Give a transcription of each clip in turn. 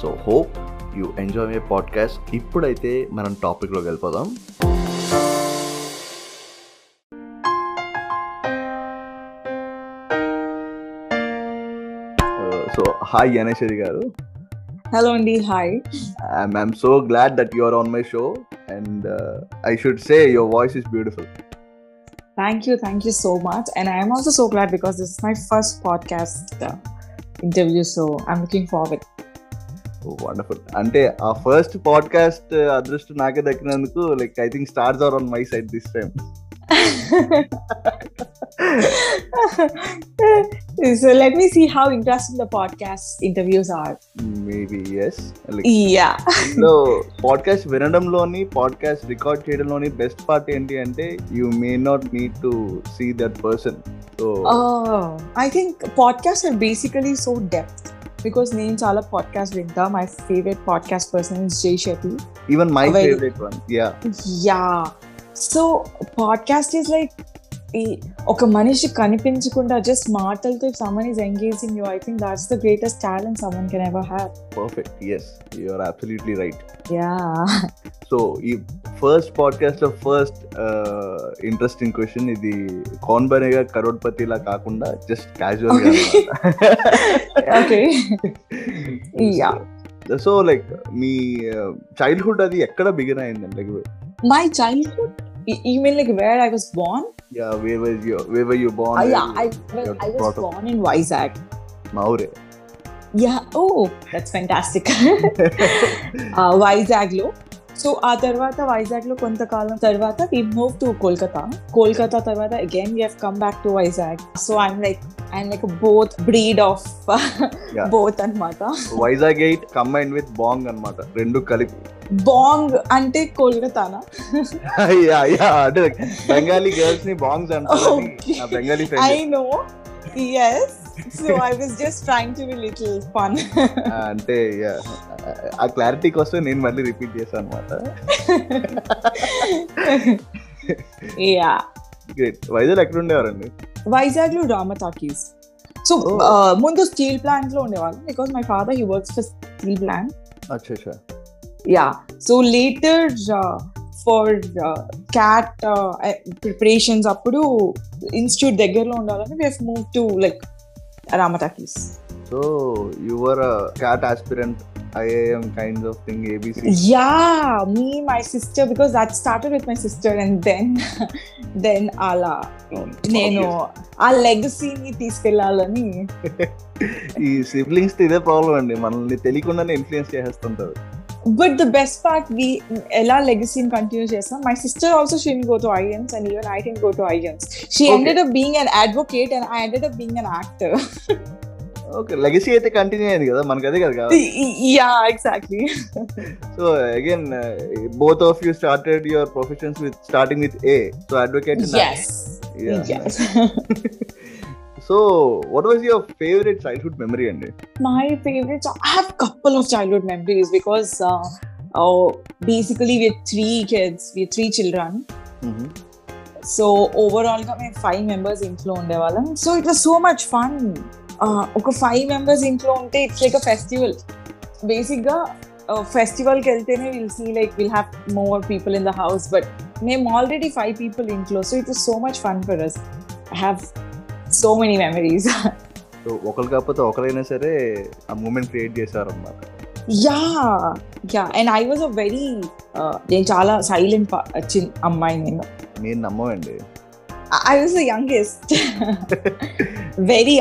so hope you enjoy my podcast ఇప్పుడైతే మనం టాపిక్లోకి వెళ్ళిపోదాం. సో హాయ్ జ్ఞానేశ్వరి గారు. హలో అండి hi I'm I'm so glad that you are on my show and I should say your voice is beautiful thank you thank you so much and I'm also so glad because this is my first podcast interview so I'm looking forward wonderful అంటే ఆ first podcast అదృష్టం నాకే దక్కినందుకు like I think stars are on my side this time so let me see how interesting the podcast interviews are. Maybe yes Yeah. So podcast వినడంలోని podcast record చేయడంలోని best part ఏంటి అంటే you may not need to see that person so Oh, I think podcasts are basically so depth because నేను చాలా podcast వింటా my favourite podcast person is Jay Shetty even my Very- favourite one yeah yeah so podcast is like ఒక మనిషి కనిపించకుండా just మాటలతో someone is engaging you I think that's the greatest talent someone can ever have perfect yes you are absolutely right yeah so ఈ first పాడ్కాస్ట్లో first interesting question ఇది కౌన్ బనేగా కరోడ్పతి లా కాకుండా జస్ట్ క్యాజువల్గా ఓకే Yeah. సో లైక్ మీ childhood అది ఎక్కడ begin అయిందండి? Like my childhood you mean like where I was born Yeah, where were you? Where were you born? Uh, yeah, I, well, I was born in Vizag. Maure. Yeah. Oh, that's fantastic. uh, Vizag, lo. So ఆ తర్వాత వైజాగ్లో కొంతకాలం తర్వాత we move to Kolkata Kolkata తర్వాత again we have come back to Vizag so I'm like I'm like both breed of Yeah. Both అన్నమాట. Vizag eight combine with Bong అన్నమాట. రెండు కలిపి. బాంగ్ అంటే కోల్కతానా యా యా అంటే బెంగాలీ గర్ల్స్ని బాంగ్స్ అంటారు Okay. నా Bengali I friend no yes so I was just trying to be little fun అంటే yeah, ఆ క్లారిటీ కోసం నేను మళ్ళీ రిపీట్ చేశాను అనమాట యా గ్రేట్ వైజాగ్ ఎక్కడ ఉండేవారండి? వైజాగ్లో డ్రామా టాకీస్. సో. ముందు స్టీల్ ప్లాంట్లో ఉండేవాళ్ళం because my father he works for steel plant అచ్చా yeah so later for CAT preparations అప్పుడు ఇన్స్టిట్యూట్ దగ్గరలో ఉండాలని we move to like Rama Talkies so your CAT aspirant I am kind of thing ABC yeah me my sister because that started with my sister and then then అలా నేను ఆ లెగసీని తీసుకెళ్ళాలని ఈ siblings ఇదే problem అండి. మనల్ని తెలియకుండానే ఇన్ఫ్లుయెన్స్ చేసేస్తుంటారు But the best part we ఎలా లెగసీని కంటిన్యూ చేస్తాం my sister also she go to INS and even I can go to INS she Okay. Ended up being an advocate and I ended up being an actor okay legacy అయితే continue అయింది కదా మనకి అదే కదా కావాలి yeah exactly so again both of you started your professions with starting with a so advocate yes yes So what was your favourite childhood memory అండి my favorites i have couple of childhood memories because uh, uh, basically we had three kids we had three children. So ఓవరాల్గా మేము five members ఇంట్లో ఉండేవాళ్ళం so it was so much fun ఒక five members ఇంట్లో ఉంటే it's like a festival బేసిక్గా ఫెస్టివల్కి వెళ్తేనే will see like will have more people in the house but మేము ఆల్రెడీ ఫైవ్ పీపుల్ ఇంట్లో so it was so much fun for us I have so many memories so ఒకరు కాకపోతే ఒకరైనా సరే ఆ మూమెంట్ క్రియేట్ చేశారు అన్నమాట yeah yeah and I was a very నేను చాలా సైలెంట్ అమ్మాయి నేను. నేను నమ్మమండి I was the youngest very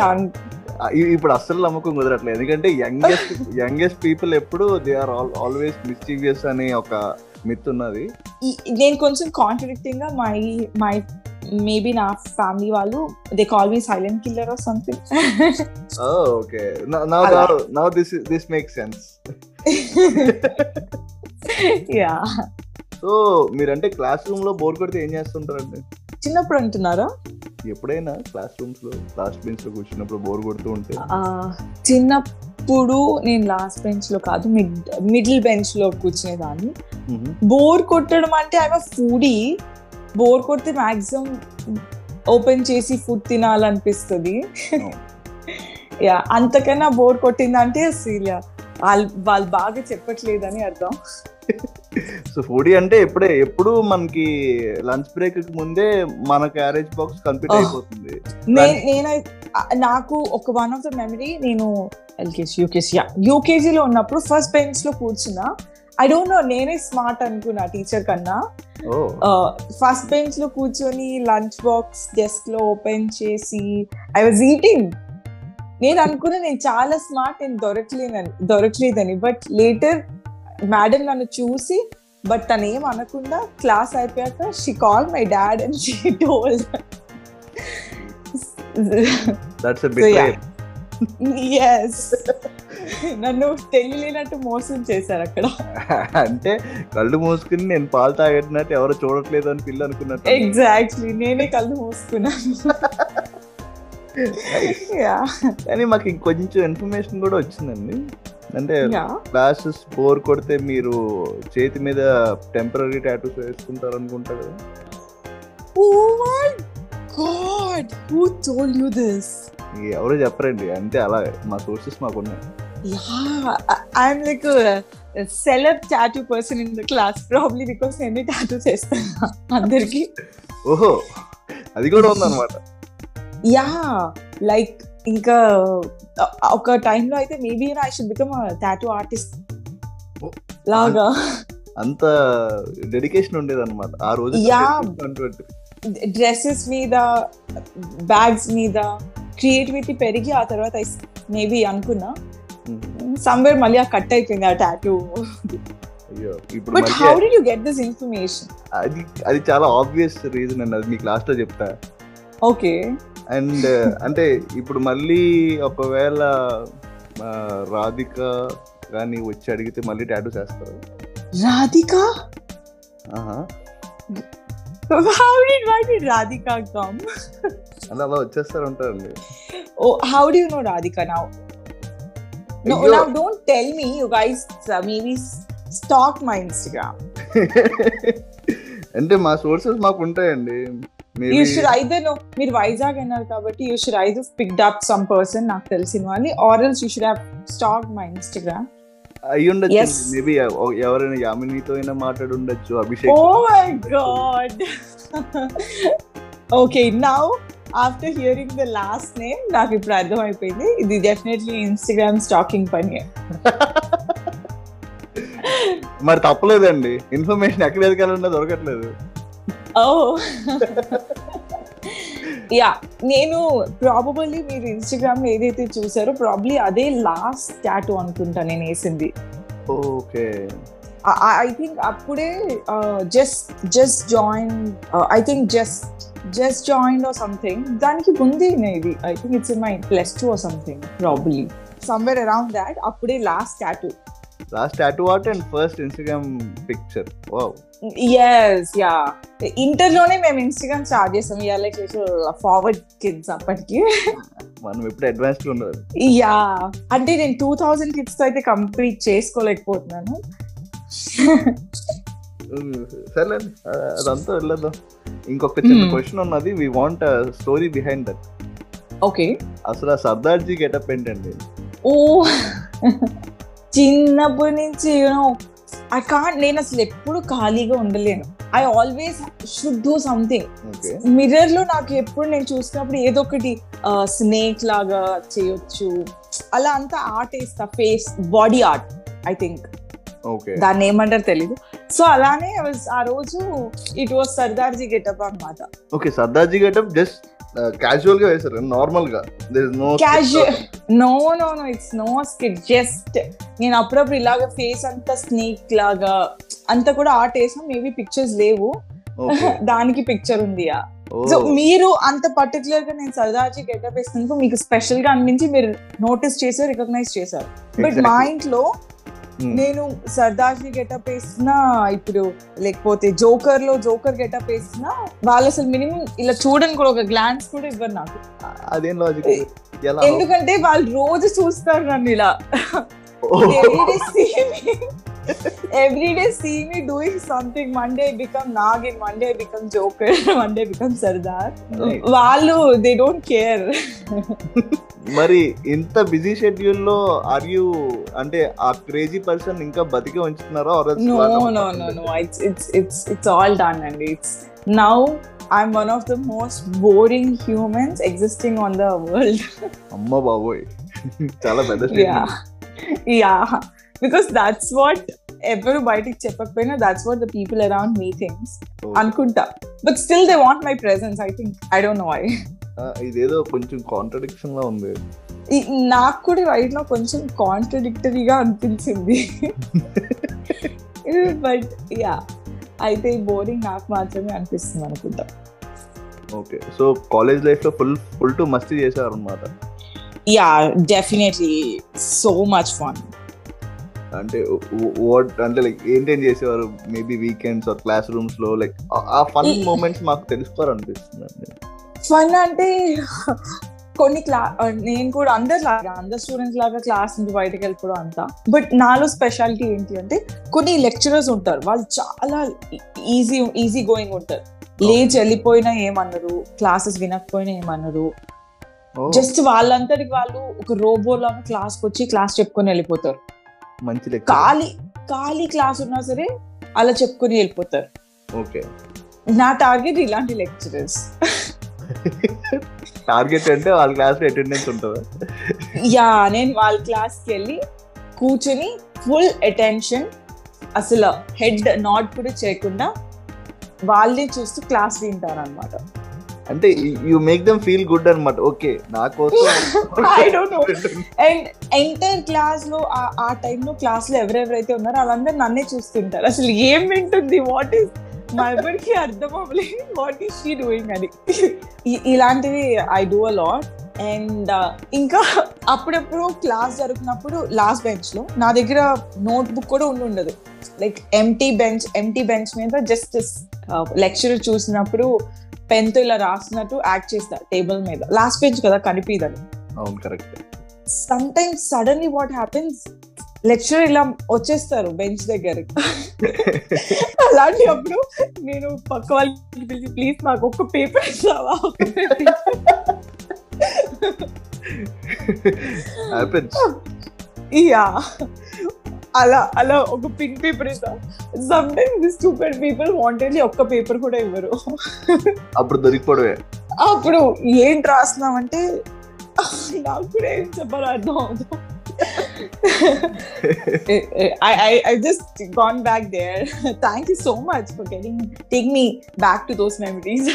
ఇప్పుడు అస్సలు నమ్మకం కుదరట్లేదు. ఎందుకంటే యంగెస్ట్ యంగెస్ట్ పీపుల్ ఎప్పుడు దే ఆర్ ఆల్వేస్ మిస్చీవియస్ అనే ఒక మిత్ ఉన్నది. నేను కొంచెం కాంట్రడిక్టింగ్గా మై మై మేబీ నా ఫ్యామిలీ వాళ్ళు they call me silent killer or something okay now. Now this this make sense yeah so మీరంటే క్లాస్ రూమ్లో బోర్ కొడితే ఏం చేస్తుంటారండి? చిన్నప్పుడు అంటున్నారా? ఎప్పుడైనా క్లాస్ రూమ్స్లో క్లాస్ బెంచ్లో కూర్చున్నప్పుడు బోర్ కొడుతూ ఉంటే? చిన్నప్పుడు నేను లాస్ట్ బెంచ్లో కాదు మిడ్ మిడిల్ బెంచ్లో కూర్చునేదాన్ని. బోర్ కొట్టడం అంటే ఐఎమ్ ఫుడీ బోర్ కొడితే మాక్సిమం ఓపెన్ చేసి ఫుడ్ తినాలనిపిస్తుంది. యా అంతకన్నా బోర్ కొట్టిందంటే అసలు వాళ్ళు వాళ్ళు బాగా చెప్పట్లేదని అర్థం సో ఫుడీ అంటే ఎప్పుడే ఎప్పుడు మనకి లంచ్ బ్రేక్ ముందే మన క్యారేజ్ బాక్స్ కంప్లీట్. అయిపోతుంది నే- నేనై నాకు ఒక వన్ ఆఫ్ ద మెమరీ నేను ఎల్కేజీ యూకేజీ యూకేజీలో ఉన్నప్పుడు ఫస్ట్ బెంచ్లో కూర్చున్నా ఐ డోంట్ నో నేనే స్మార్ట్ అనుకున్నా టీచర్ కన్నా. ఫస్ట్ బెంచ్లో కూర్చొని లంచ్ బాక్స్ డెస్క్లో ఓపెన్ చేసి ఐ వాజ్ ఈటింగ్ నేను అనుకున్నా నేను చాలా స్మార్ట్ నేను దొరకలేదని దొరకలేదని. బట్ లేటర్ మేడం నన్ను చూసి బట్ తను ఏం అనకుండా క్లాస్ అయిపోయాక she call my dad and she told that's So, yeah. Yes నన్ను తెలియలేనట్టు మోసం చేశారు అక్కడ. అంటే కళ్ళు మూసుకుని నేను పాలు తాగట్టినట్టు ఎవరు చూడట్లేదు అని పిల్ల అనుకున్నట్టు. ఎగ్జాక్ట్లీ నేనే కళ్ళు మూసుకున్నాను. యా కానీ మాకు ఇంకొంచెం ఇన్ఫర్మేషన్ కూడా వచ్చిందండి. అంటే యా క్లాసెస్ బోర్ కొడితే మీరు చేతి మీద టెంపరీ టాటూస్ వేసుకుంటారు అనుకుంటా కదా my god! Who told you this? ఇక ఎవరు చెప్పరండి. అంతే అలా మా సోర్సెస్ మాకు ఉన్నాయి Yeah, I- I'm like a, a celeb tattoo person in the class, probably because నేను tattoo చేస్తాను అందరికి. ఓహో అది కూడా ఉందన్నమాట. యా లైక్ ఇంకా ఒక టైంలో అయితే maybe I should become tattoo artist. లాగా. అంత డెడికేషన్ ఉండేది అనమాట ఆ రోజు డ్రెస్సెస్ మీద బ్యాగ్స్ మీద క్రియేటివిటీ పెరిగి ఆ తర్వాత మేబీ అనుకున్నా. సమ్వేర్ మళ్ళీ ఆ కట్ అయిపోయింది ఆ tattoo but how did you get this information అది అది చాలా ఆబ్వియస్ రీజన్ అండి. అది మీకు లాస్ట్లో చెప్తా. ఓకే అండ్ అంటే ఇప్పుడు మళ్ళీ ఒకవేళ రాధిక కానీ వచ్చి అడిగితే మళ్ళీ టాటూ చేస్తారు. Radhika. How did why did Radhika come అలా అలా వచ్చేస్తారు ఉంటారండి ఓ how do you know Radhika now No, అయ్యో. now don't tell me you guys uh, maybe stalk my Instagram. అంటే మా సోర్సెస్ మాకు ఉంటాయండి You should either know మీరు వైజాగ్ అన్నారు కాబట్టి you should either picked up some person నాకు తెలిసిన వాళ్ళు or else you should have stalked my Instagram అయ్యి ఉండొచ్చు. మేబీ ఎవరైనా యామినితో అయినా మాట్లాడి ఉండొచ్చు Abhishek oh my god okay now after hearing the last name నాకు ఇప్పుడు అర్థమైపోయింది. ఇది డెఫినెట్లీ ఇన్స్టాగ్రామ్ స్టాకింగ్ పని. మరి తప్పలేదండి. ఇన్ఫర్మేషన్ ఎక్కడ ఎదగాలన్నా దొరకట్లేదు. ఓ యా నేను ప్రాబబల్లీ మీరు ఇన్స్టాగ్రామ్లో ఏదైతే చూసారో ప్రాబ్లీ అదే లాస్ట్ టాటూ అనుకుంటా నేను వేసింది. ఓకే ఐ థింక్ అప్పుడే just just join I think just just join or something దానికి ముందే ఇది I think it's in my plus two or something probably somewhere around that అప్పుడే last tattoo last tattoo art and first Instagram picture wow yes yeah ఇంటర్లోనే మేము Instagram start చేసాం ఇవాళ forward kids అప్పటికి మనం ఎప్పుడు అడ్వాన్స్లో ఉండదు యా అంటే నేను టూ థౌజండ్ కిడ్స్తో అయితే కంప్లీట్ చేసుకోలేకపోతున్నాను సరే అదంతా వెళ్ళదు ఇంకొక చిన్న Hmm. క్వశ్చన్ ఉన్నది we want story behind that okay అసలు ఆ సర్దార్జీ గెటప్ ఏంటండి? ఓ చిన్నప్పటి నుంచి యూనో ఐ కాంట్ నేను అసలు ఎప్పుడు ఖాళీగా ఉండలేను. I always should do something మిర్రర్లో నాకు ఎప్పుడు నేను చూసినప్పుడు ఏదో ఒకటి స్నేక్ లాగా చేయొచ్చు. అలా అంతా ఆర్ట్ వేస్తా face body art I think దాన్ని ఏమంటారు తెలీదు. సో అలానే ఆ రోజు ఇట్ వాస్ సర్దార్జీ గెటప్ అన్నమాట. ఓకే సర్దార్జీ గెటప్ జస్ట్ క్యాజువల్గా వేశారు నార్మల్గా. No casual no no no it's no skit just నేను అప్పుడప్పుడు ఇలాగ ఫేస్ అంతా స్నేక్ లాగా అంతా కూడా ఆర్ట్ వేసాం మేబీ పిక్చర్స్ లేవు. దానికి పిక్చర్ ఉంది సో మీరు అంత పర్టికులర్గా నేను సర్దార్జీ గెటప్ వేసినందుకు మీకు స్పెషల్గా అనిపించి మీరు నోటీస్ చేశారు రికగ్నైజ్ చేశారు. బట్ మా ఇంట్లో నేను సర్దార్జీ గెటప్ వేసినా ఇప్పుడు లేకపోతే జోకర్లో జోకర్ గెటప్ వేసినా వాళ్ళు అసలు మినిమం ఇలా చూడని కూడా ఒక గ్లాన్స్ కూడా ఇవ్వరు నాకు. అదేం లాజిక్ ఎందుకంటే వాళ్ళు రోజు చూస్తారు నన్ను ఇలా. everyday see me everyday see me doing something monday I become nagin monday I become joker monday I become sardar Right. వాళ్ళు దే డోంట్ కేర్ మరి ఇంత బిజీ షెడ్యూల్లో ఆర్ యూ అంటే ఆ క్రేజీ పర్సన్ ఇంకా బతికే ఉంచుతున్నారా or else no వాళ్ళ- no no no it's it's it's it's all done and it's now i'm one of the most boring humans existing on the world అమ్మ బాబోయ్ చాలా పెద్ద yeah because that's what ఎవరు బయటికి చెప్పకపోయినా that's what the people around me things అనుకుంటా. But still they want my presence I think I don't know I ఇదేదో కొంచెం కాంట్రడిక్షన్ లా ఉంది. నాకు కూడా రైట్లో కొంచెం కాంట్రడిక్టరీగా అనిపించింది. బట్ యా అయితే బోరింగ్ నాకు మాత్రమే అనిపిస్తుంది అనుకుంటా. ఓకే సో కాలేజ్ లైఫ్లో ఫుల్ ఫుల్ టు మస్తీ చేశారు అనమాట yeah definitely so much fun అంటే వాట్ అంటే లైక్ ఏంటేం చేసేవారు? మేబీ వీకెండ్స్ ఆర్ క్లాస్ రూమ్స్లో లైక్ ఆ ఫన్ మూమెంట్స్ మాకు తెలుసుకోవాలనిపిస్తుంది ఫన్ అంటే కొన్ని క్లా నేను కూడా అందరు లాగా అందరు స్టూడెంట్స్ లాగా క్లాస్ నుంచి బయటకు వెళ్ళిపోవడం అంతా. బట్ నాలో స్పెషాలిటీ ఏంటి అంటే కొన్ని లెక్చరర్స్ ఉంటారు. వాళ్ళు చాలా ఈజీ ఈజీ గోయింగ్ ఉంటారు. లేచి వెళ్ళిపోయినా ఏమన్నారు క్లాసెస్ వినకపోయినా ఏమన్నారు జస్ట్ వాళ్ళంతటికి వాళ్ళు ఒక రోబో లాగా క్లాస్ వచ్చి క్లాస్ చెప్పుకొని వెళ్ళిపోతారు. మంచి ఖాళీ ఖాళీ క్లాస్ ఉన్నా సరే అలా చెప్పుకొని వెళ్ళిపోతారు. ఓకే. నా టార్గెట్ ఇలాంటి లెక్చరర్స్. టార్గెట్ అంటే వాళ్ళ క్లాస్ అటెండెన్స్ ఉంటుందా? యా నేను వాళ్ళ క్లాస్కి వెళ్ళి కూర్చొని ఫుల్ అటెన్షన్ అసలు హెడ్ నాట్ కూడా చేయకుండా వాళ్ళని చూస్తూ క్లాస్ వింటారు అనమాట అంటే you make them feel good అనమాట ఓకే నా కోసం I don't know. And entire క్లాస్లో ఆ- ఆ టైంలో క్లాస్లో ఎవరెవరైతే ఉన్నారో వాళ్ళందరూ నన్నే చూస్తుంటారు. అసలు ఏం వింటుంది? వాట్ ఈస్ మా ఎవరికి అర్థం అవ్వలేదు. వాట్ ఈస్ షీ డూయింగ్ అని. ఇలాంటివి I do a lot and ఇంకా అప్పుడప్పుడు క్లాస్ జరుగుతున్నప్పుడు లాస్ట్ బెంచ్లో నా దగ్గర నోట్ బుక్ కూడా ఉండి ఉండదు. Like empty bench empty bench మీద జస్ట్ లెక్చరర్ చూసినప్పుడు పెన్తో ఇలా రాసినట్టు యాక్ట్ చేస్తా టేబుల్ మీద. లాస్ట్ బెంచ్ కదా కనిపిదని అవును correct. Sometimes suddenly what happens lecture ఇలా వచ్చేస్తారు బెంచ్ దగ్గరికి. అలాంటి అప్పుడు నేను పక్క వాళ్ళకి పిలిచి ప్లీజ్ మాకు ఒక్క పేపర్ ఇస్తావా? యా అలా అలా ఒక pin paper sometimes this stupid people wantedly ఒక్క పేపర్ కూడా ఇవ్వరు. అప్పుడు దొరికిపోవడమే. అప్పుడు ఏంటి రాస్తున్నామంటే నాకు కూడా ఏం చెప్పాలో అర్థం అవుతుంది. I, I I just gone back there. Thank you so much for getting take me back to those memories.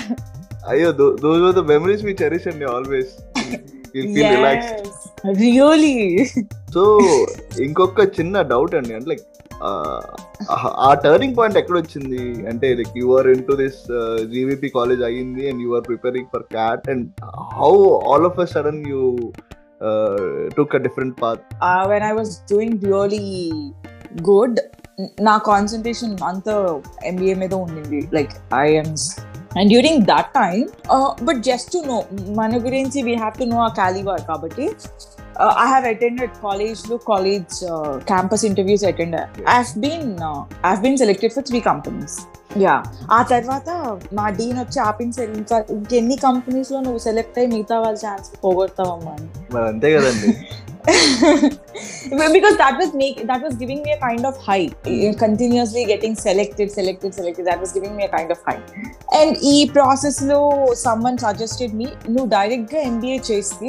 అయ్యో those are the memories we cherish అండి always feel relax really. So ఇంకొక చిన్న డౌట్ అండి. అంటే like ఆ turning point ఎక్కడ వచ్చింది అంటే like you are in to this GVP college అయ్యింది and you are preparing for CAT and how all of a sudden you took a different path when I was doing really good నా concentration అంత MBA మీద ఉండింది. Like IIMs and during that time but just to know మన గురించి we have to know ఆ calibre కాబట్టి I have attended కాలేజ్లో college campus interviews attend I have been I have been selected for three companies yeah ఆ తర్వాత మా డీన్ వచ్చి ఆపించారు. ఇంకా ఇంకెన్ని కంపెనీస్లో నువ్వు సెలెక్ట్ అయ్యి మిగతా వాళ్ళ ఛాన్స్ పోగొడతావమ్మా అని. మరి అంతే కదండి. because that was make that was giving me a kind of high continuously getting selected selected selected. That was giving me a kind of high and e process lo someone suggested me no direct mba cheste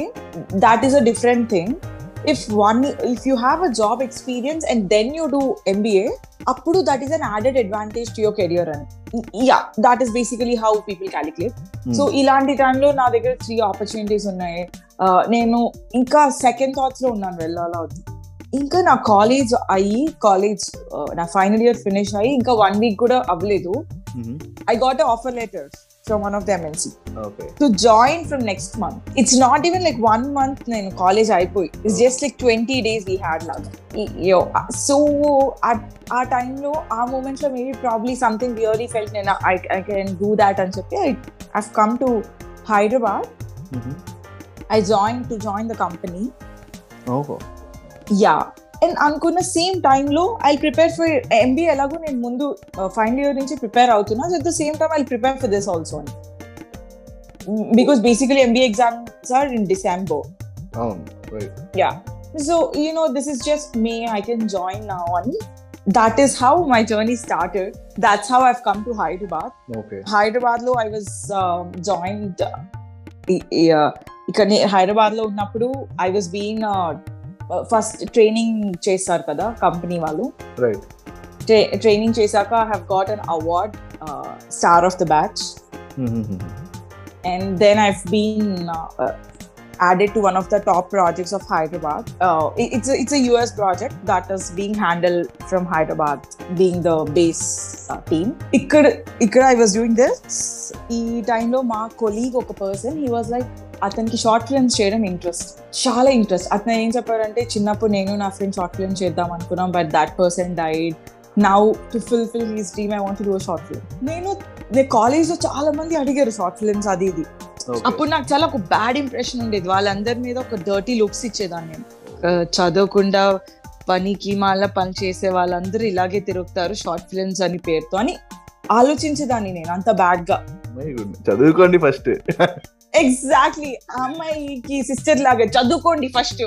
that is a different thing. If one if you have a job experience and then you do mba appudu that is an added advantage to your career run. Yeah that is basically how people calculate. So ఇలాంటి టైంలో నా దగ్గర three opportunities ఉన్నాయి. నేను ఇంకా second థాట్స్లో ఉన్నాను వెళ్ళాలా ఇంకా నా కాలేజ్ అయ్యి కాలేజ్ నా ఫైనల్ ఇయర్ ఫినిష్ అయ్యి ఇంకా వన్ వీక్ కూడా అవ్వలేదు. I got offer letters from one of the MNC. Okay. To join from next month. It's not even like one month in college I put. It's just like 20 days we had luck. Ah, so at our time no, our ah moment lo maybe probably something really felt nena, I, I can do that and so yeah, I've come to Hyderabad. Mm-hmm. I joined to join the company. Oh. Yeah. And అనుకున్న same టైంలో I prepare for MBA ఎలాగో నేను ముందు final year నుంచి prepare అవుతున్నా. At the same time I prepare for this also అని because basically MBA exams are in December అవును right yeah. So you know this is just me. I can join now and that is how my journey started. That's how i've come to hyderabad. Okay hyderabad లో i was um, joined uh, i- i- uh, ఇక్కడ హైదరాబాద్లో ఉన్నప్పుడు I was being first training చేస్తారు కదా company వాళ్ళు. Right training చేశాక I have got an award star of the batch and then I've been uh, uh, added to one of the top projects of Hyderabad. Uh, it- it's a, it's a US project that is being handled from Hyderabad, being the base uh, team. ఇక్కడ ఇక్కడ I was doing this. ఈ టైంలో మా colleague ఒక person he was like అతనికి short films చేయడం interest చాలా interest అతను ఏం చెప్పారంటే చిన్నప్పుడు నేను నా ఫ్రెండ్ షార్ట్ ఫిల్మ్ చేద్దాం అనుకున్నాం but that person died now to fulfil his dream I want do short film నేను నేను కాలేజ్లో చాలా మంది అడిగారు షార్ట్ ఫిల్మ్స్ అది ఇది అప్పుడు నాకు చాలా ఒక బ్యాడ్ ఇంప్రెషన్ ఉండేది. వాళ్ళందరి మీద ఒక డర్టీ లుక్స్ ఇచ్చేదాన్ని చదవకుండా పనికి మాల పని చేసే వాళ్ళందరూ ఇలాగే తిరుగుతారు షార్ట్ ఫిల్మ్స్ అని పేరుతో అని ఆలోచించేదాన్ని నేను అంత బ్యాడ్గా. చదువుకోండి ఫస్ట్ ఎగ్జాక్ట్లీ అమ్మాయికి సిస్టర్ లాగా చదువుకోండి ఫస్ట్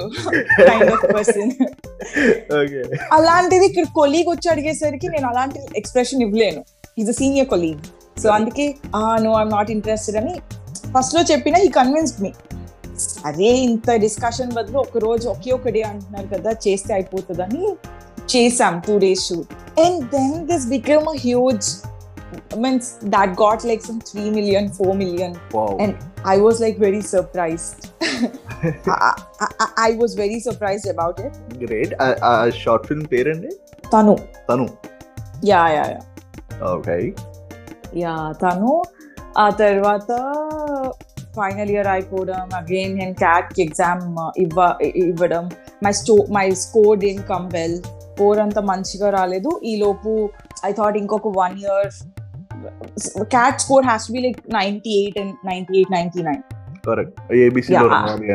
అలాంటిది ఇక్కడ కొలీగ్ వచ్చి అడిగేసరికి నేను అలాంటి ఎక్స్ప్రెషన్ ఇవ్వలేను. Is a senior colleague so అందుకే నో ఐఎమ్ నాట్ ఇంట్రెస్టెడ్ అని ఫస్ట్లో చెప్పిన ఈ కన్విన్స్డ్ మీ అదే ఇంత డిస్కషన్ బదులు ఒక రోజు ఒకే ఒక డే అంటున్నారు కదా చేస్తే అయిపోతుందని చేసాం two days shoot and then this become a huge means that got like some three million four million wow And I was like very surprised. I, I, I, I was very surprised about it. Great ఆ short film పేరండి Tanu. Tanu Yeah, yeah, yeah. Okay Yeah, Tanu. ఆ తర్వాత final year అయిపోవడం again నేను CAT exam ఇవ్వ ఇవ్వడం. My స్టో my score in come well score అంత మంచిగా రాలేదు. ఈ లోపు ఐ థాట్ ఇంకొక one year CAT score has to be like ninety eight and ninety eight ninety nine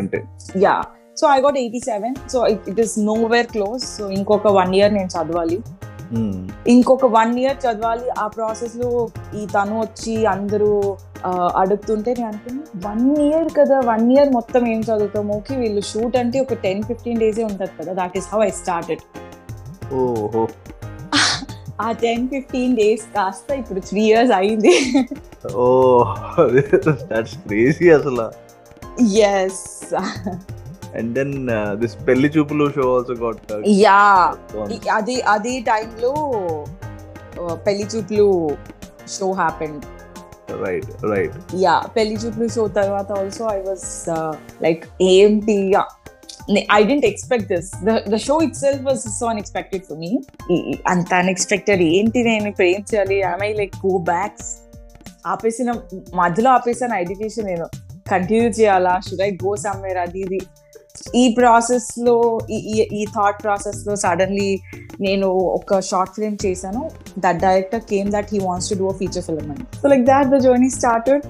అంటే. Yeah so I got eighty seven so it is no where close so ఇంకొక one year నేను చదవాలి. ఇంకొక one year చదవాలి ఆ ప్రాసెస్లో ఈ తను వచ్చి అందరూ అడుగుతుంటే నేను అనుకున్నా వన్ ఇయర్ కదా వన్ ఇయర్ మొత్తం ఏం చదువుతాం ఓకే వీళ్ళు షూట్ అంటే ఒక టెన్ ఫిఫ్టీన్ డేసే ఉంటుంది కదా that is how I started ఓహో. ఆ టెన్ ఫిఫ్టీన్ డేస్ కాస్త ఇప్పుడు త్రీ ఇయర్స్ అయింది. ఓ దట్స్ క్రేజీ అసలు. Yes and then this Pelli Choopulu show also got yeah అదే అదే టైంలో Pelli Choopulu show happened right right yeah Pelli Choopulu show తర్వాత ఆల్సో ఐ వాస్ లైక్ ఏంటి I didn't expect this the show itself was so unexpected for me అంత unexpected ఏంటి నేను ఇప్పుడు ఏం చేయాలి? ఐ లైక్ గో బ్యాక్స్ ఆపేసిన మధ్యలో ఆపేసాను ఎడ్యుకేషన్ నేను. కంటిన్యూ చేయాలా? షుడ్ ఐ గో సమ్వేర్ అది ఇది. ఈ ప్రాసెస్లో ఈ- ఈ- ఈ థాట్ ప్రాసెస్లో సడన్లీ నేను ఒక షార్ట్ ఫిల్మ్ చేశాను that director came that he wants to do a feature film అని so like that the journey started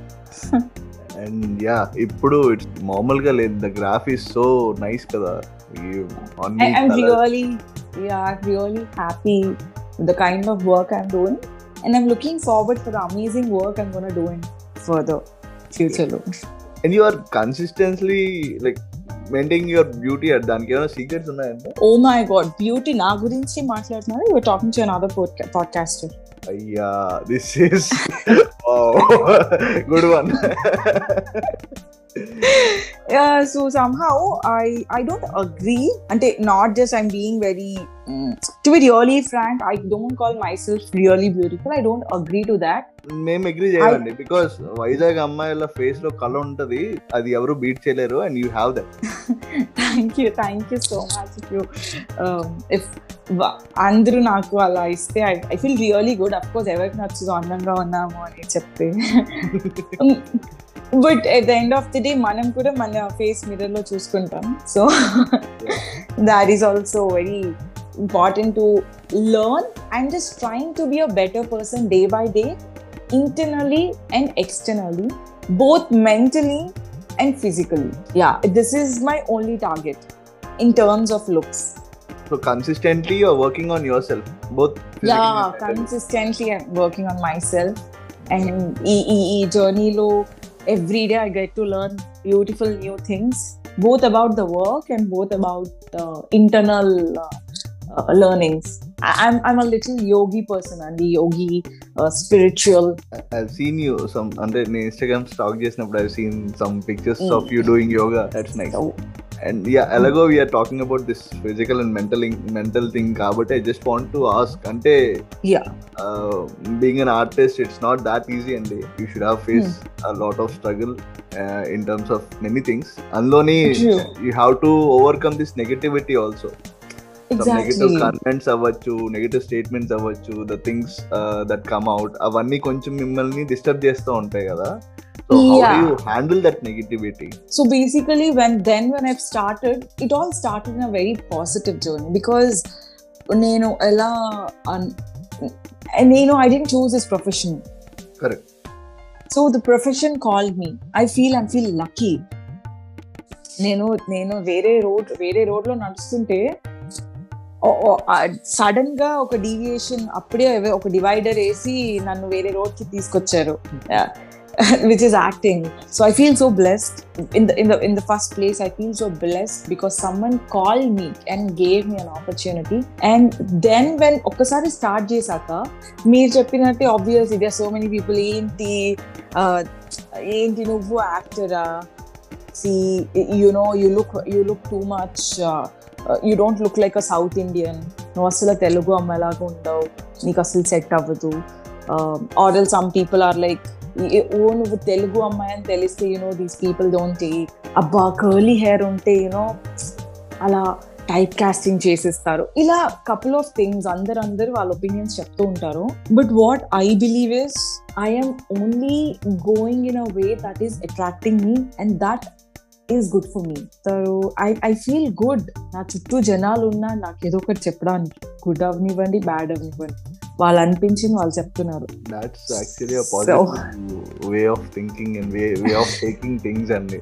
and yeah ఇప్పుడు ఇట్స్ మామూలుగా లేదు the graph is so nice కదా ఈ అన్ని I'm colours. really, yeah, I'm really happy with the kind of work I'm doing, and I'm looking forward for the amazing work I'm gonna do in further future. లో. and you are consistently like maintaining your beauty at దానికి ఏమైనా secrets ఉన్నాయంటే Oh my God, beauty నా గురించి మాట్లాడుతున్నారు you're talking to another podca- podcaster. అయ్యా this is good one Yeah, so somehow I I don't agree. And not just I'm being very mm, to be really frank, I don't call myself really beautiful. I don't agree to that. మేము agree చేయాలండి because Vizag అమ్మాయిల ఫేస్లో కళ ఉంటది అది ఎవరు beat చేయలేరు and you have that thank you thank you so much if you um, if అందరూ నాకు అలా ఇస్తే I feel really good of course ఎవరికి నచ్చదు అందంగా ఉన్నాము అని చెప్తే but at the end of the day మనం కూడా మన ఫేస్ మిర్రర్లో చూసుకుంటాం so that is also very important to learn and just trying to be a better person day by day, internally and externally, both mentally and physically. Yeah, this is my only target in terms of looks. So consistently, you're working on yourself, both. physically Yeah, and mentally. consistently I'm working on myself. And e, e, e journey lo every day i get to learn beautiful new things both about the work and both about uh, internal uh, uh, learnings. I, am I'm, I'm a little yogi person and the yogi uh, spiritual. I've seen you some under instagram stock just now but i've seen some pictures mm. of you doing yoga. That's nice. So, And yeah, అలాగో we are talking about this physical and mental mental thing కాబట్టి I just want to ask అంటే yeah, uh, being an artist it's not that easy and you should have faced a lot of struggle uh, in terms of many things అందులోని True. you have to overcome this negativity also some negative exactly. comments అవ్వచ్చు negative statements అవ్వచ్చు the things that come out అవన్నీ కొంచెం మిమ్మల్ని disturb చేస్తూ ఉంటాయి కదా so how Yeah. You handle that negativity So basically, when then when I've started, it all started in a very positive journey because నేను ఎలా నేను I didn't choose this profession. Correct So the profession called me. I feel I feel lucky. నేను నేను వేరే road వేరే రోడ్లో నడుస్తుంటే సడన్గా ఒక డీవియేషన్ అప్పుడే ఒక డివైడర్ వేసి నన్ను వేరే రోడ్కి తీసుకొచ్చారు which is acting so I feel so blessed in the in the in the first place I feel so blessed because someone call me and gave me an opportunity and then when ఒక్కసారి start చేశాక మీరు చెప్పినట్టే obvious ఇదే so many people ఏంటి uh, ఏంటి నువ్వు యాక్టరా see you know you look you look too much you don't look like a south Indian నువ్వు అసలు తెలుగు అమ్మాయిలాగా ఉండవు నీకు అసలు సెట్ అవ్వదు order some people are like oh నువ్వు తెలుగు అమ్మాయి అని తెలిస్తే you know these people don't take అబ్బా కర్లీ హెయిర్ ఉంటే యూనో అలా టైప్ కాస్టింగ్ చేసేస్తారు. ఇలా కపుల్ ఆఫ్ థింగ్స్ అందరు అందరు వాళ్ళ ఒపీనియన్స్ చెప్తూ ఉంటారు. But what I believe is I'm only going in a way that is attracting me and that is good for me so I I feel good నా చుట్టూ జనాలు ఉన్నా నాకు ఏదో ఒకటి చెప్పడానికి. గుడ్ అవనివ్వండి బ్యాడ్ అవనివ్వండి వాళ్ళు అనిపించింది వాళ్ళు చెప్తున్నారు that's actually positive way of thinking and way way of taking things అండి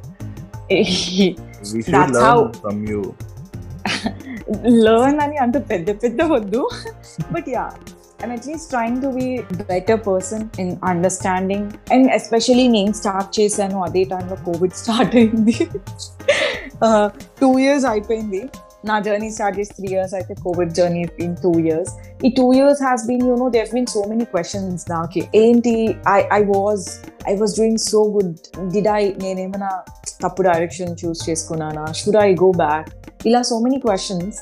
we should learn from you learn అని అంత పెద్ద పెద్ద వద్దు. But yeah least trying to be a better person in understanding. And especially నేను start చేశాను అదే టైంలో కోవిడ్ స్టార్ట్ అయింది. టూ ఇయర్స్ అయిపోయింది. నా జర్నీ స్టార్ట్ చేసి త్రీ ఇయర్స్ అయితే COVID journey in two years ఈ two years has been you know there been so many questions నాకి ఏంటి? I I was I was doing so good did I నేనేమైనా తప్పు direction choose చేసుకున్నానా? Should I go back ఇలా so many questions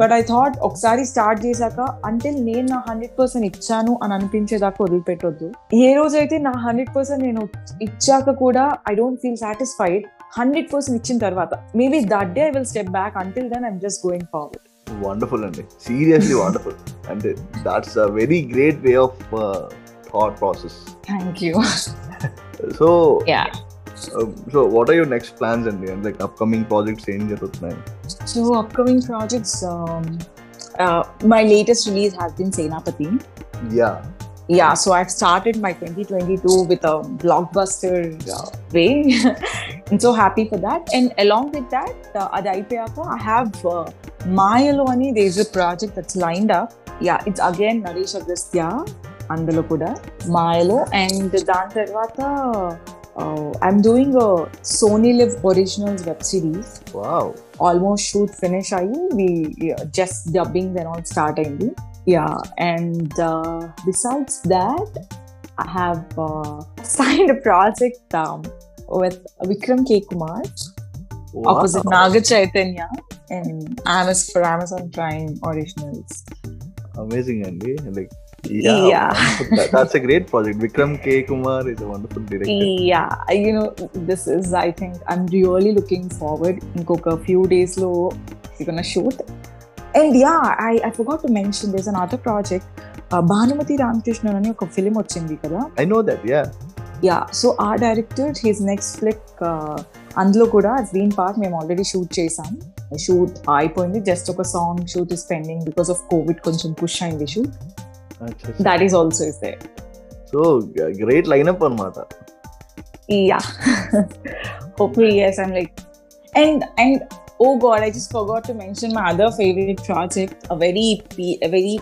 but I thought ఒకసారి start చేశాక అంటే నేను నా హండ్రెడ్ పర్సెంట్ ఇచ్చాను అని అనిపించేదాకా వదిలిపెట్టొద్దు. ఏ రోజైతే నా హండ్రెడ్ పర్సెంట్ నేను ఇచ్చాక కూడా I don't feel satisfied hundred percent ఇచ్చిన తర్వాత maybe that day I will step back until then I'm just going forward wonderful అండి సీరియస్లీ వండర్ఫుల్ అంటే that's a very great way of thought process thank you so yeah so what are your next plans అండి అంటే like upcoming projects ఏం జరుగుతున్నాయి so upcoming projects my latest release has been Senapathi yeah yeah so i've started my 2022 with a blockbuster uh, way i'm so happy for that and along with that uh, అది అయిపోయాక i have uh, మాయలో అని there is a project that's lined up yeah it's again Naresh Agastya అందులో కూడా మాయలో and దాని తర్వాత I'm doing Sony Liv originals web series wow almost shoot finish అయ్యి we just dubbing then all start అయింది yeah and uh, besides that i have uh, signed a project um, with vikram k. Kumar wow. opposite naga chaitanya and Amazon for amazon prime originals. Amazing andy. Like yeah, yeah. that, that's a great project. Vikram k. Kumar is a wonderful director. Yeah you know this is i think i'm really looking forward. In a few days lo we're gonna shoot. And yeah, I, I forgot to mention there's another project. Uh, Bhanumathi Ramakrishnan అని ఒక film వచ్చింది కదా? I know that yeah yeah so ఆ director his next flick అందులో కూడా green park మేము already shoot చేసాం. Shoot అయిపోయింది. జస్ట్ ఒక song shoot is pending because of COVID కొంచెం పుష్ అయింది shoot that is also is the so great lineup అనమాట Yeah. Hopefully, yes. I'm like, and and oh god, I just forgot to mention my other favorite project, a very a very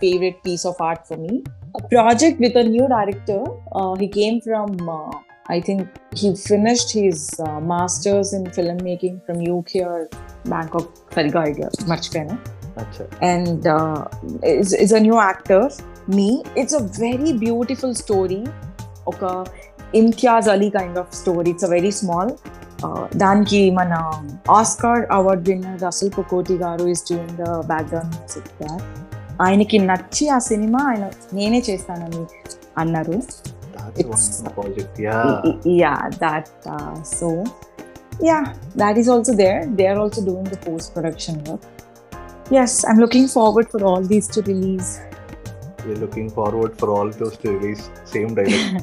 favorite piece of art for me. A project with a new director. Uh, he came from. Uh, I think he finished his uh, masters in filmmaking from UK or Bangkok. Sarika idea, much better. And uh, is, is a new actor, me. It's a very beautiful story, okay? Imtiaz Ali kind of story. It's a very small దానికి మన Oscar award winner Resul Pookutty garu is doing the background music ఆయనకి నచ్చి ఆ cinema ఆయన నేనే చేస్తానని అన్నారు It's- project yeah yeah that uh, so yeah that is also there they are also doing the post production work yes i'm looking forward for all these to release we're looking forward for all those to release same dialogue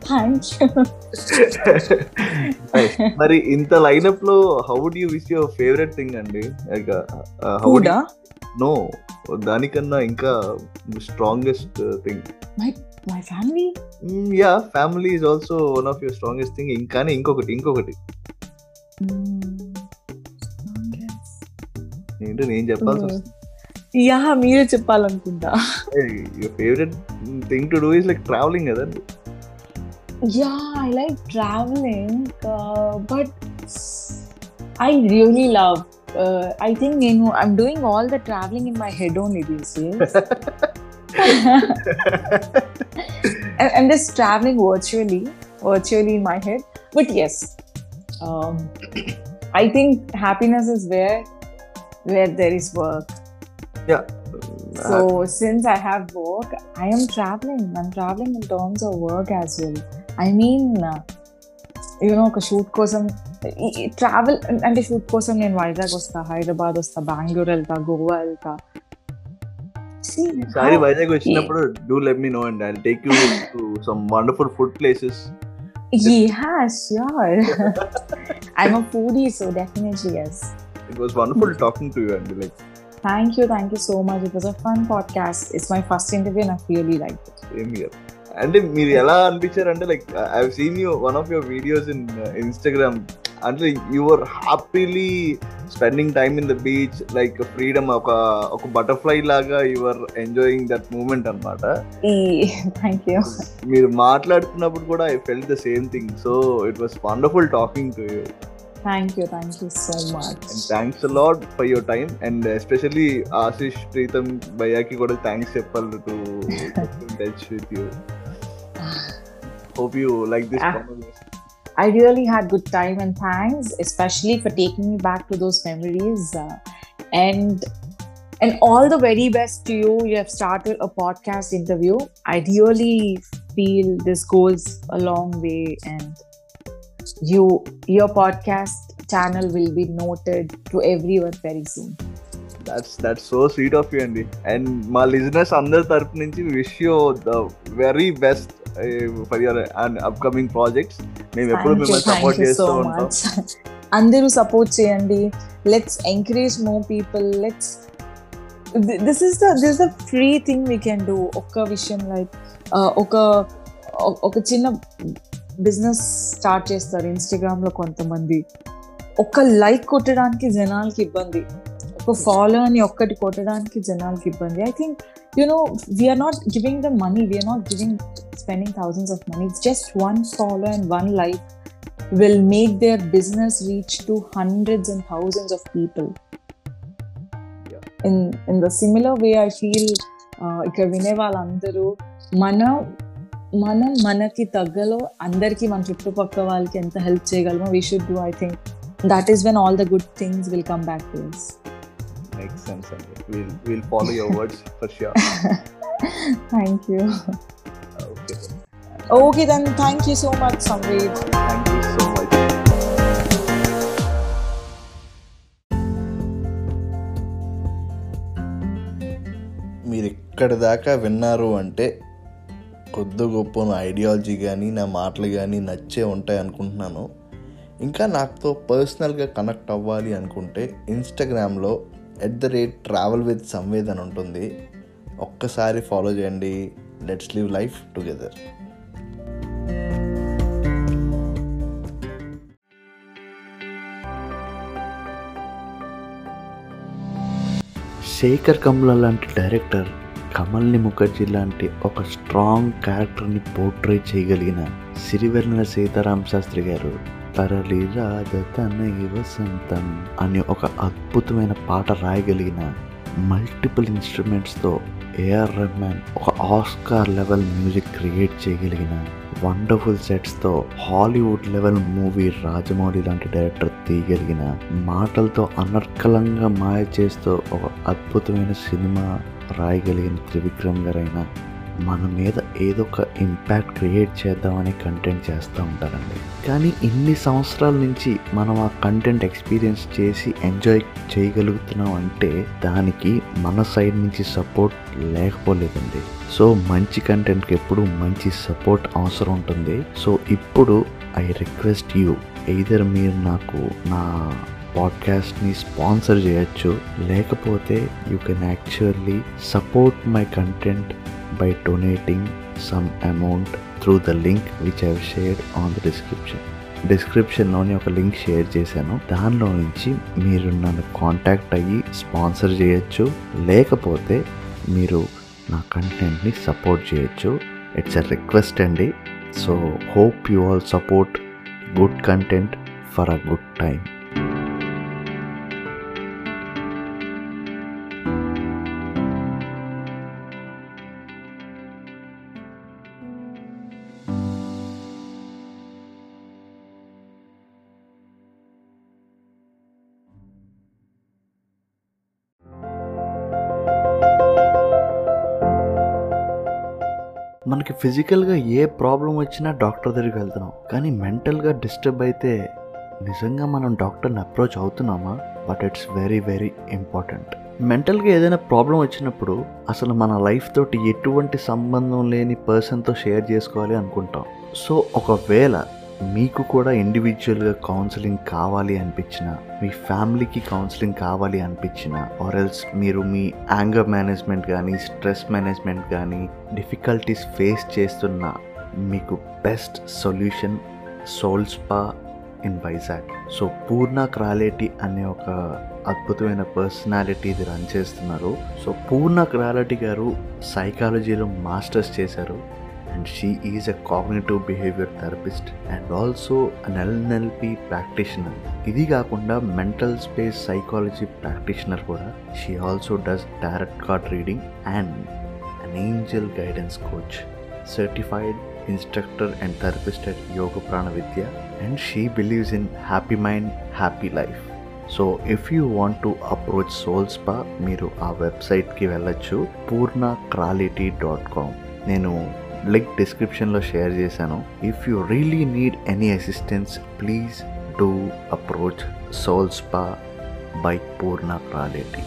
thank you. మరి ఇంత లైనప్లో how would you wish your favourite thing అండి? How Huda, no దానికన్నా ఇంకా strongest thing my family? Yeah family is also one of your strongest thing ఇంకానే ఇంకొకటి ఇంకొకటి. ఏంటో నేను చెప్పాల్సి వస్తుంది. యా మీరే చెప్పాలనుకుంటా your favourite thing to do is like travelling కదండి yeah I like travelling but I really love I think నేను I'm doing all the travelling in my head only these I- I'm just traveling virtually, virtually in my head. But yes, um, I think happiness is where where there is work. So since I have work, I am traveling. I'm traveling in terms of work as well. I mean, uh, you know, ఒక shoot కోసం travel అంటే shoot కోసం నేను వైజాగ్ వస్తా హైదరాబాద్ వస్తా బెంగళూరు వెళ్తా గోవా వెళ్తా See, sorry how- Vizag వచ్చినప్పుడు do let me know and I take you to some wonderful food places Yeah, sure. I'm a foodie, so definitely yes. It was wonderful talking to you అండి like Thank you, thank you so much. It was a fun podcast. It's my first interview, and I really liked it. Same year అంటే మీరు ఎలా అనిపించారు అంటే like I seen you one of your videos in Instagram అంటే your happily spending time in the beach like freedom ఒక ఒక butterfly లాగా your enjoying that moment అనమాట thank you. మీరు మాట్లాడుతున్నప్పుడు కూడా I felt the same thing so it was wonderful talking to you Thank you, thank you so much. And thanks lot for your time and especially Ashish Pritam భయ్యాకి కూడా thanks చెప్పాలి to touch with you hope you like this Ah. I really had good time, and thanks, especially for taking me back to those memories. Uh, and and all the very best to you. You have started a podcast interview. I really feel this goes a long way, and you your podcast channel will be noted to everyone very soon. That's that's so sweet of you అండి and మా లిజినెస్ అందరి తరపు నుంచి wish you the very best for your and upcoming projects మేము ఎప్పుడు Thank you, మిమ్మల్ని thank support you చేస్తూ so ఉంటాం much. అందరూ సపోర్ట్ చేయండి let's encourage more people let's this is the this the free thing we can do ఒక్క విషయం like ఒక ఒక చిన్న బిజినెస్ స్టార్ట్ చేస్తారు ఇన్స్టాగ్రామ్ లో కొంతమంది ఒక లైక్ కొట్టడానికి జనాలకి ఇబ్బంది ఒక ఫాలో అని ఒక్కటి కొట్టడానికి జనాలకి ఇబ్బంది I think you know we're not giving the money we're not giving spending thousands of money. It's just one follow and one like will make their business reach to hundreds and thousands of people. Yeah. In in the similar way, I feel uh, ఇక్కడ వినే వాళ్ళందరూ మన మనం మనకి తగ్గలో అందరికీ మన చుట్టుపక్కల వాళ్ళకి ఎంత హెల్ప్ చేయగలమో we should do I think that is when all the good things will come back to us. Make sense అండి will will follow your words for sure thank you okay okay then thank you so much Samved thank you so much మీరు ఇక్కడి దాకా విన్నారు అంటే కొద్ది గొప్ప నా ideology కానీ నా మాటలు కానీ నచ్చే ఉంటాయి అనుకుంటున్నాను. ఇంకా నాతో పర్సనల్గా కనెక్ట్ అవ్వాలి అనుకుంటే ఇన్స్టాగ్రామ్లో at the rate travel with Samved అని ఉంటుంది. ఒక్కసారి ఫాలో చేయండి. Let's live life together Shekhar Kammula లాంటి డైరెక్టర్ కమల్ని ముఖర్జీ లాంటి ఒక స్ట్రాంగ్ క్యారెక్టర్ని పోర్ట్రేట్ చేయగలిగిన సిరివెన్నెల సీతారాం శాస్త్రి గారు తరలి రాధ తనయి వసంతం అనే ఒక అద్భుతమైన పాట రాయగలిగిన మల్టిపుల్ ఇన్స్ట్రుమెంట్స్తో ఏఆర్ రెహమాన్ ఒక ఆస్కార్ లెవెల్ మ్యూజిక్ క్రియేట్ చేయగలిగిన వండర్ఫుల్ సెట్స్తో హాలీవుడ్ లెవెల్ మూవీ రాజమౌళి లాంటి డైరెక్టర్ తీయగలిగిన మాటలతో అనర్కలంగా మాయ చేస్తూ ఒక అద్భుతమైన సినిమా రాయగలిగిన త్రివిక్రమ్ గారైనా మన మీద ఏదో ఒక ఇంపాక్ట్ క్రియేట్ చేద్దామని కంటెంట్ చేస్తూ ఉంటారండి. కానీ ఇన్ని సంవత్సరాల నుంచి మనం ఆ కంటెంట్ ఎక్స్పీరియన్స్ చేసి ఎంజాయ్ చేయగలుగుతున్నాం అంటే దానికి మన సైడ్ నుంచి సపోర్ట్ లేకపోలేదండి. సో మంచి కంటెంట్కి ఎప్పుడు మంచి సపోర్ట్ అవసరం ఉంటుంది. సో ఇప్పుడు ఐ రిక్వెస్ట్ యూ ఎయిదర్ మీరు నాకు నా పాడ్కాస్ట్ని స్పాన్సర్ చేయొచ్చు. లేకపోతే you can actually support my content by donating some amount through the link which I've shared on the description డిస్క్రిప్షన్లోని ఒక లింక్ షేర్ చేశాను. దానిలో నుంచి మీరు నన్ను కాంటాక్ట్ అయ్యి స్పాన్సర్ చేయొచ్చు. లేకపోతే మీరు నా కంటెంట్ని సపోర్ట్ చేయొచ్చు. ఇట్స్ అ రిక్వెస్ట్ అండి. So hope you all support good content for a good time ఫిజికల్గా ఏ ప్రాబ్లం వచ్చినా డాక్టర్ దగ్గరికి వెళ్తున్నాం. కానీ మెంటల్గా డిస్టర్బ్ అయితే నిజంగా మనం డాక్టర్ని approach అవుతున్నామా? But it's very very important. మెంటల్గా ఏదైనా ప్రాబ్లం వచ్చినప్పుడు అసలు మన లైఫ్ తోటి ఎటువంటి సంబంధం లేని పర్సన్తో షేర్ చేసుకోవాలి అనుకుంటాం. సో ఒకవేళ మీకు కూడా ఇండివిజువల్గా కౌన్సిలింగ్ కావాలి అనిపించిన మీ ఫ్యామిలీకి కౌన్సిలింగ్ కావాలి అనిపించిన ఆర్ ఎల్స్ మీరు మీ యాంగర్ మేనేజ్మెంట్ కానీ స్ట్రెస్ మేనేజ్మెంట్ కానీ డిఫికల్టీస్ ఫేస్ చేస్తున్న మీకు best solution Soul Spa in Vizag so Poorna Kraleti అనే ఒక అద్భుతమైన పర్సనాలిటీ ఇది రన్ చేస్తున్నారు. సో పూర్ణ క్రాలేటి గారు సైకాలజీలో మాస్టర్స్ చేశారు. And she is a cognitive behaviour therapist and also an LNLP practitioner ఇది కాకుండా మెంటల్ స్పేస్ సైకాలజీ ప్రాక్టీషనర్ కూడా. She also does direct card reading and an angel guidance coach certified instructor and therapist at Yoga Prana Vidya and she believes in happy mind happy life so if you want to approach Soul Spa మీరు ఆ వెబ్సైట్కి వెళ్ళొచ్చు Poorna క్రాలిటీ dot com నేను link డిస్క్రిప్షన్లో share చేశాను. If you really need any assistance please do approach Soul Spa by Poorna Kraleti